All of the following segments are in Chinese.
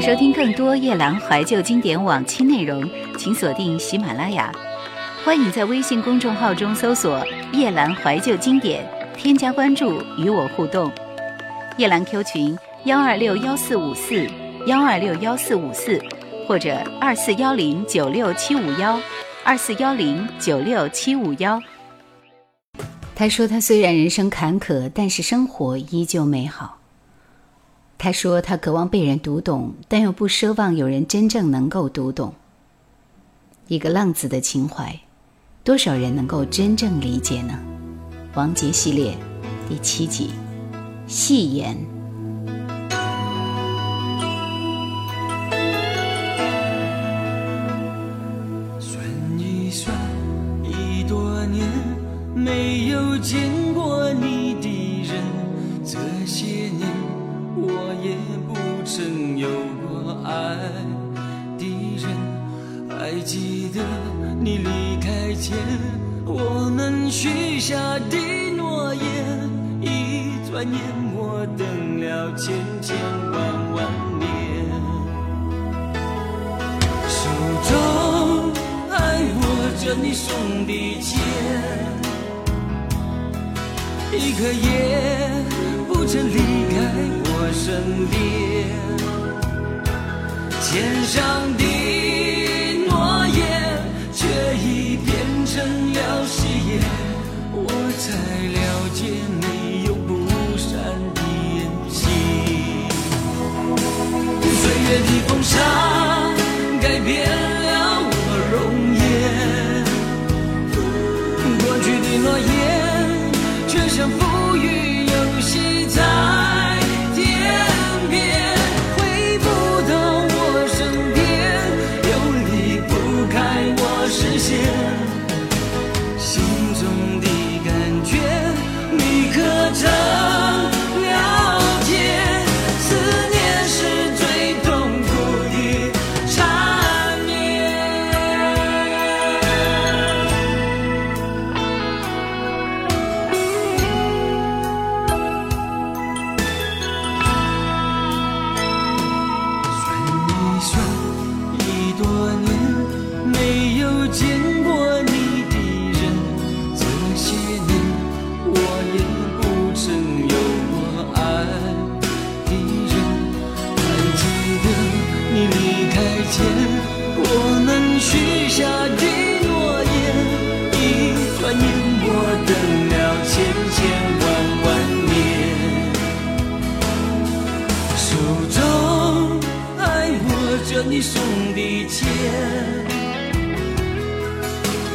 收听更多夜兰怀旧经典往期内容，请锁定喜马拉雅。欢迎在微信公众号中搜索“夜兰怀旧经典”，添加关注与我互动。夜兰 Q 群：幺二六幺四五四幺二六幺四五四，或者二四幺零九六七五幺二四幺零九六七五幺。他说：“他虽然人生坎坷，但是生活依旧美好。”他说：“他渴望被人读懂，但又不奢望有人真正能够读懂。一个浪子的情怀，多少人能够真正理解呢？”王杰系列第七集，戏言。算一算，已多年没有见得你离开前我们许下的诺言，一转眼我等了千千万万年。手中还握着你送的钱，一刻也不曾离开我身边。肩上的风沙改变了我容颜，过去的诺言却像浮云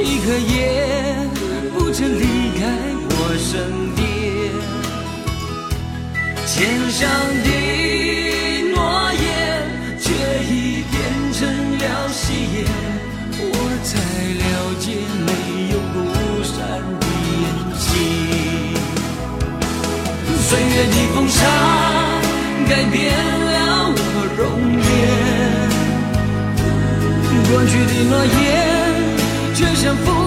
一刻也不曾离开我身边。肩上的诺言，却已变成了誓言，我才了解没有不散的宴席。岁月的风沙改变了我容颜，过去的诺言却像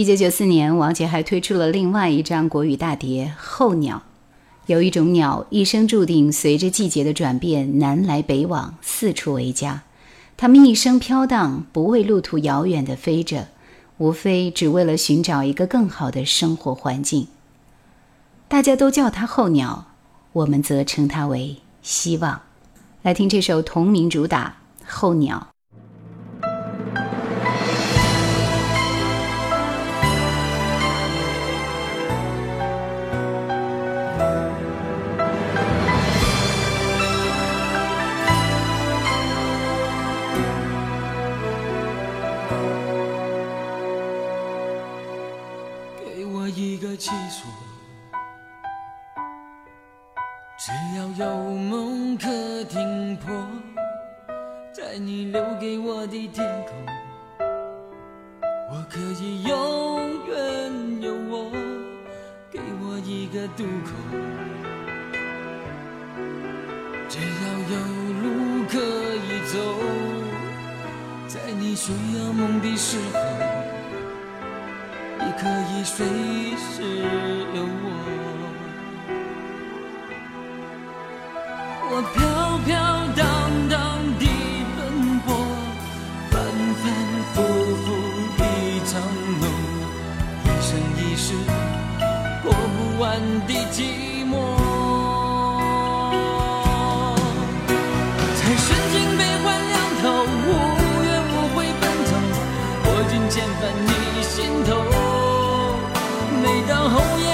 一九九四年，王杰还推出了另外一张国语大碟《候鸟》。有一种鸟，一生注定随着季节的转变，南来北往，四处为家。它们一生飘荡，不为路途遥远的飞着，无非只为了寻找一个更好的生活环境。大家都叫它候鸟，我们则称它为希望。来听这首同名主打《候鸟》。气数。在深情悲欢两头，无怨无悔奔走，我尽千帆你心头。每当红颜。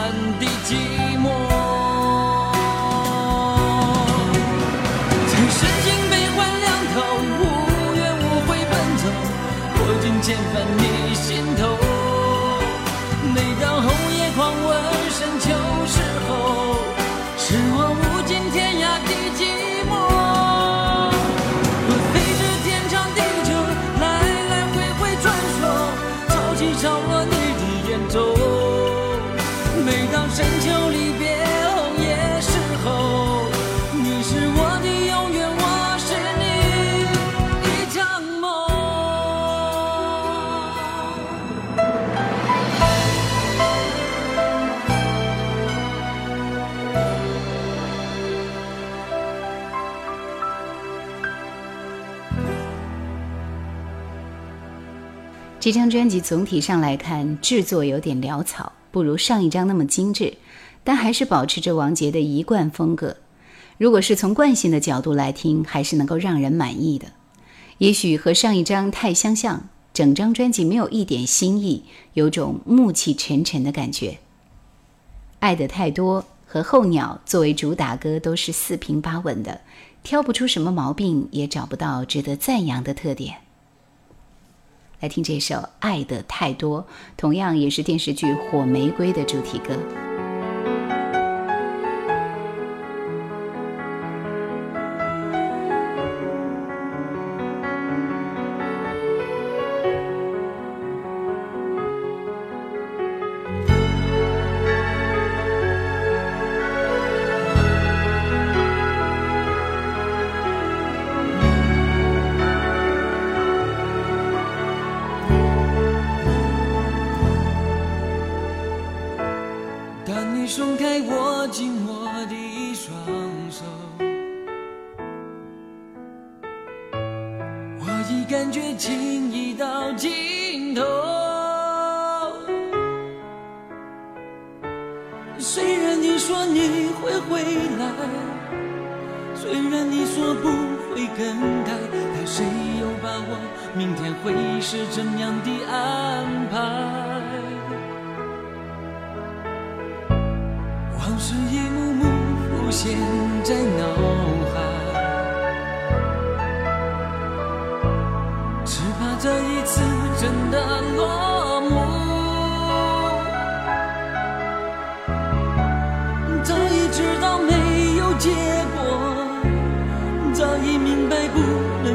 暖的寂寞。曾身经悲欢两头，无怨无悔奔走，我今千帆你心头。每当红叶狂吻深秋。这张专辑总体上来看，制作有点潦草，不如上一张那么精致，但还是保持着王杰的一贯风格。如果是从惯性的角度来听，还是能够让人满意的。也许和上一张太相像，整张专辑没有一点新意，有种暮气沉沉的感觉。爱的太多和候鸟作为主打歌都是四平八稳的，挑不出什么毛病，也找不到值得赞扬的特点。来听这首《爱的太多》，同样也是电视剧《火玫瑰》的主题歌。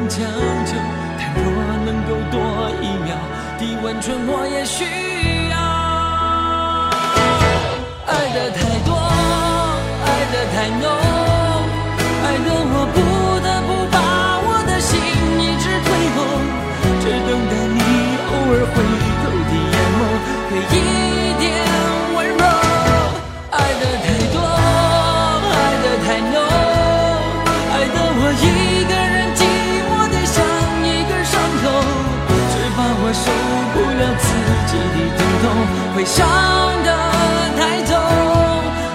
将就，但若能够多一秒的温存，我也需要。爱的太多，爱的太浓，爱的我不得不把我的心一直推后，只等待你偶尔回头的眼眸，给一点伤得太重，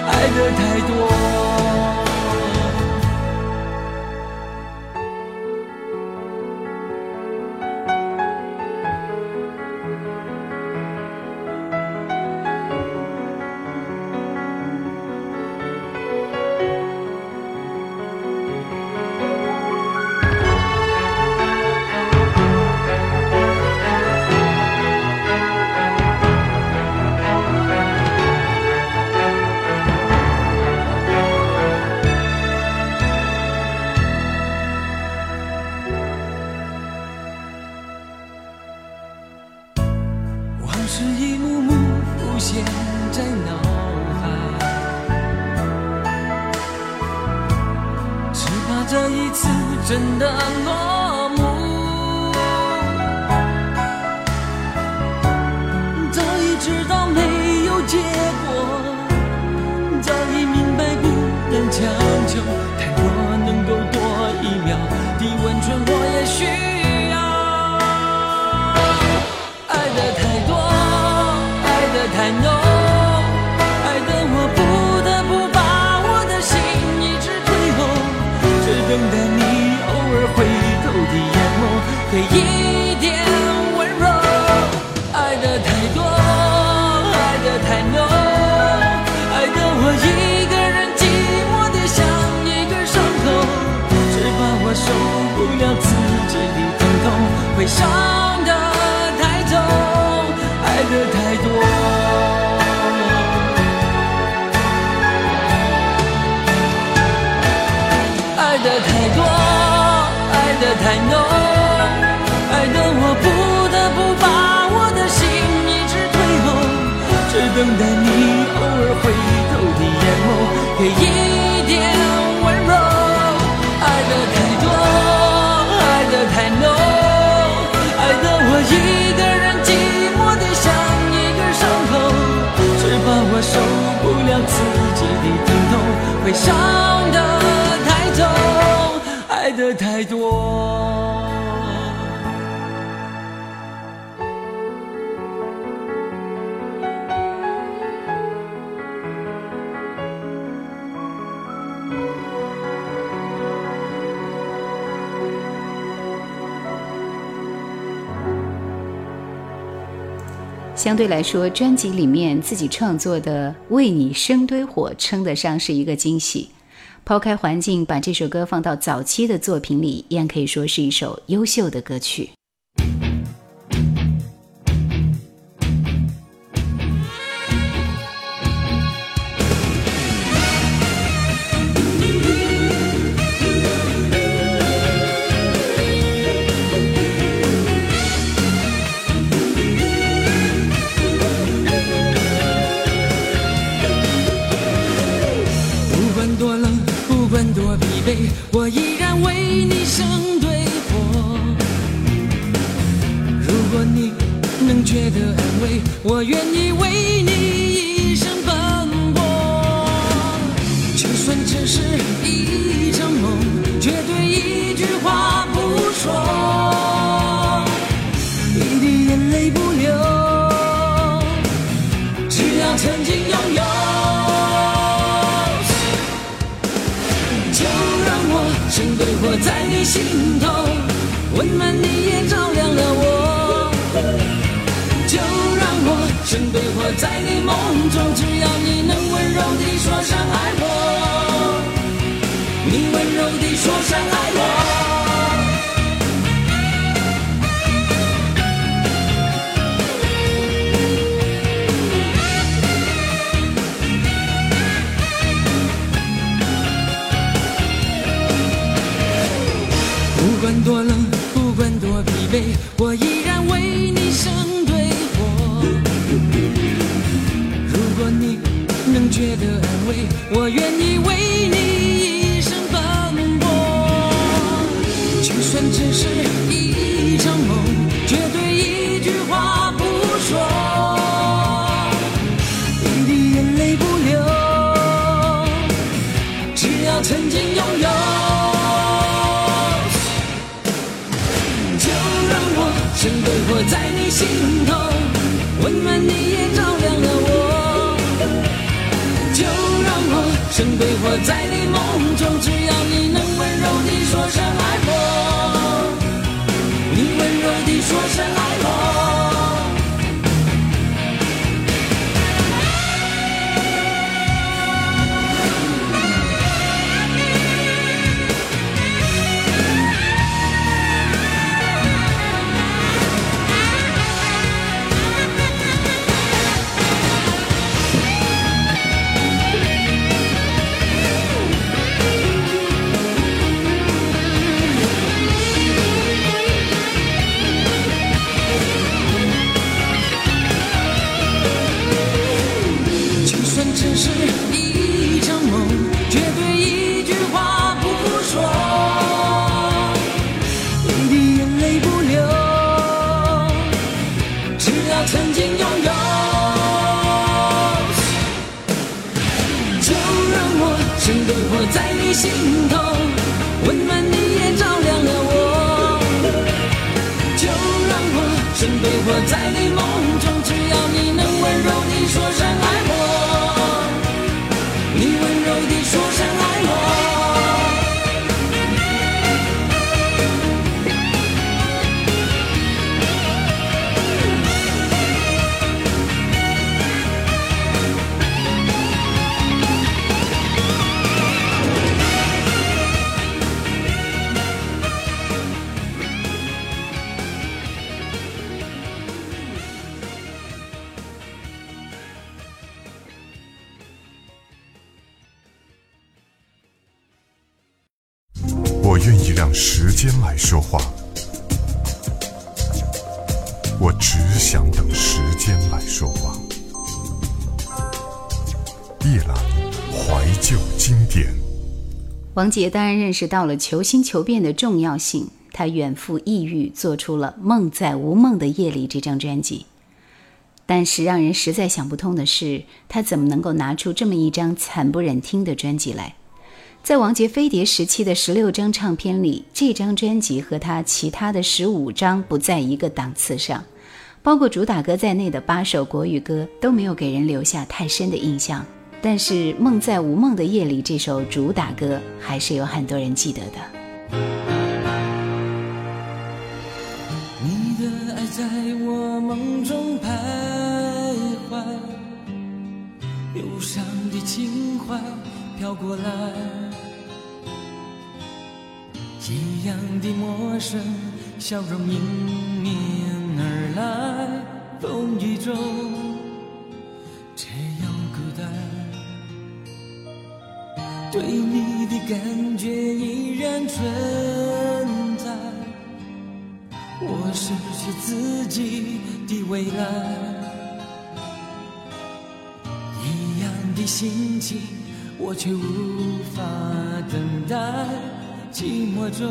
爱的太多。会伤得太重，爱的太多。爱的太多，爱的太浓，爱的我不得不把我的心一直退后，只等待你偶尔回头的眼眸，给一一个人寂寞的像一个伤口，只怕我受不了自己的疼痛，会伤得太重，爱的太多。相对来说，专辑里面自己创作的《为你生堆火》称得上是一个惊喜。抛开环境，把这首歌放到早期的作品里，依然可以说是一首优秀的歌曲。曾经拥有。就让我生对活在你心头，温暖你也照亮了我。就让我生对活在你梦中，只要你能温柔地说声爱我，你温柔地说声爱我。我依然为你生对火。如果你能觉得安慰，我愿意为你一生奔波。就算只是一场梦，绝对心头，温暖你也照亮了我。就让我生对活在你王杰当然认识到了求新求变的重要性，他远赴异域，做出了《梦在无梦的夜里》这张专辑。但是让人实在想不通的是，他怎么能够拿出这么一张惨不忍听的专辑来？在王杰飞碟时期的十六张唱片里，这张专辑和他其他的十五张不在一个档次上，包括主打歌在内的八首国语歌都没有给人留下太深的印象。但是《梦在无梦的夜里》这首主打歌还是有很多人记得的。你的爱在我梦中徘徊，忧伤的情怀飘过来，一样的陌生，笑容迎面而来，风雨中对你的感觉依然存在。我失去自己的未来，一样的心情，我却无法等待，寂寞中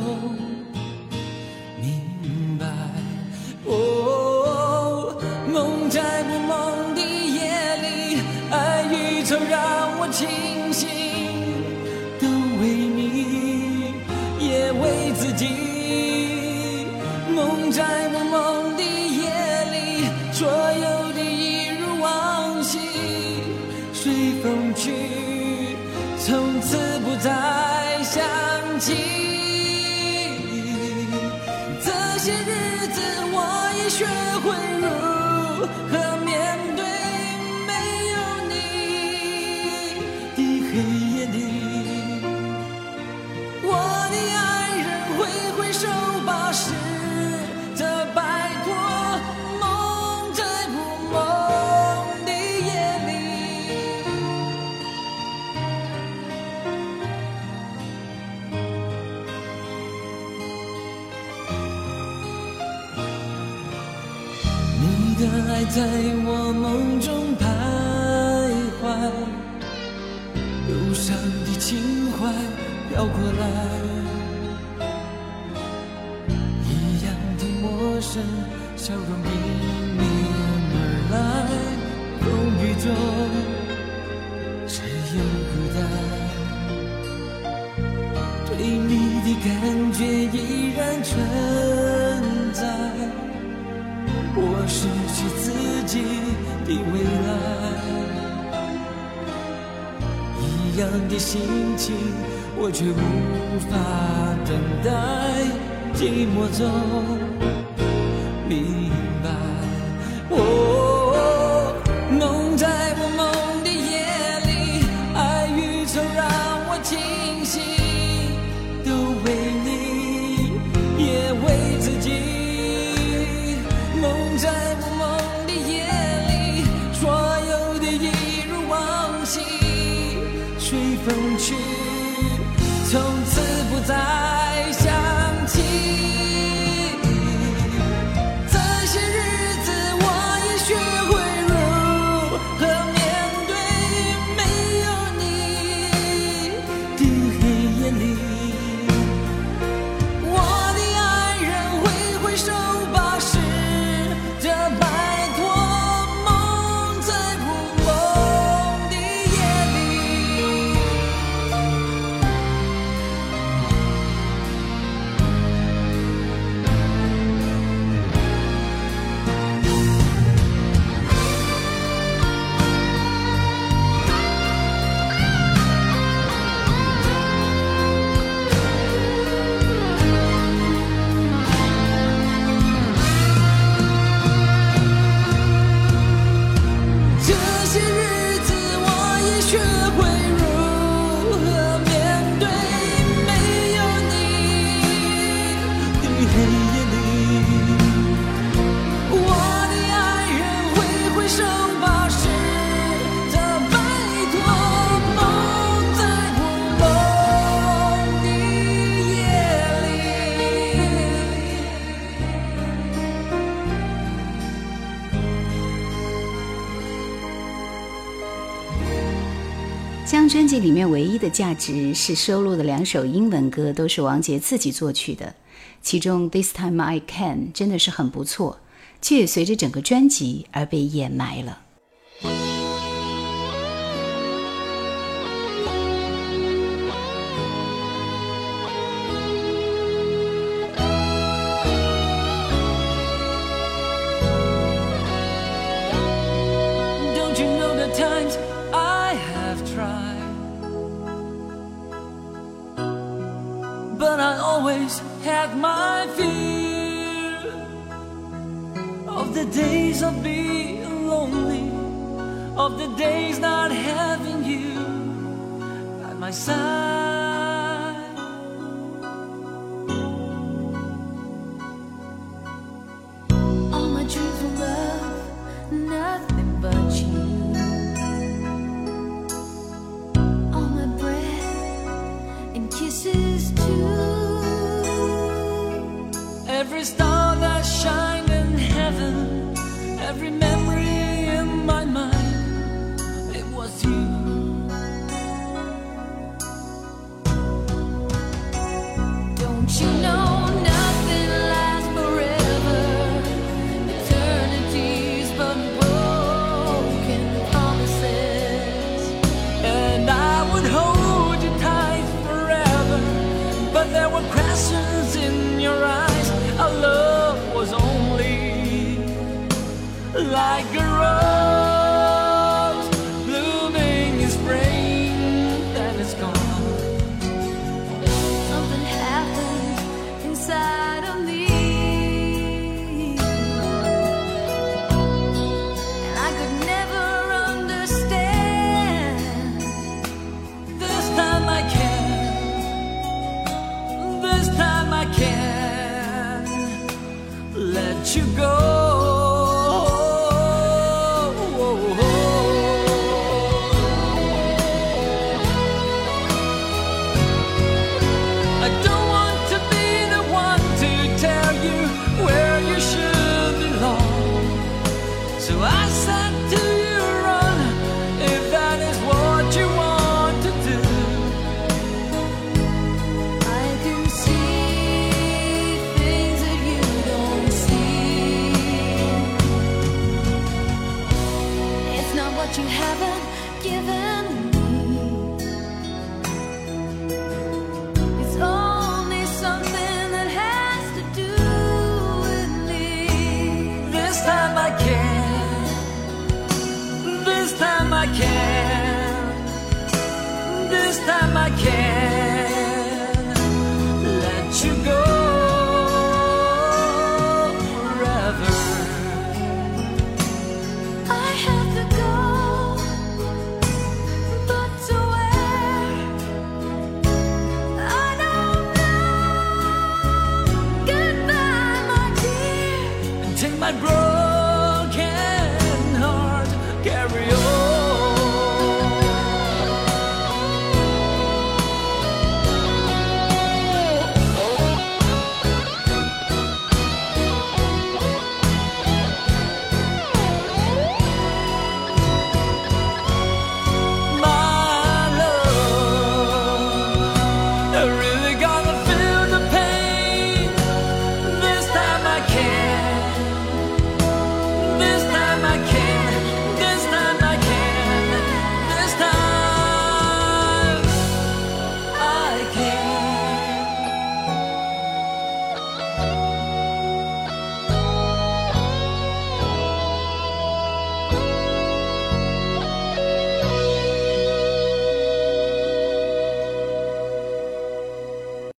在我梦中徘徊忧伤的情怀飘过来。一样的陌生笑容迎面而来风雨中一样的心情，我却无法等待。寂寞中明白。专辑里面唯一的价值是收录的两首英文歌都是王杰自己作曲的其中 this time i can 真的是很不错却也随着整个专辑而被掩埋了。at my fear of the days of being lonely, of the days not having you by my side. está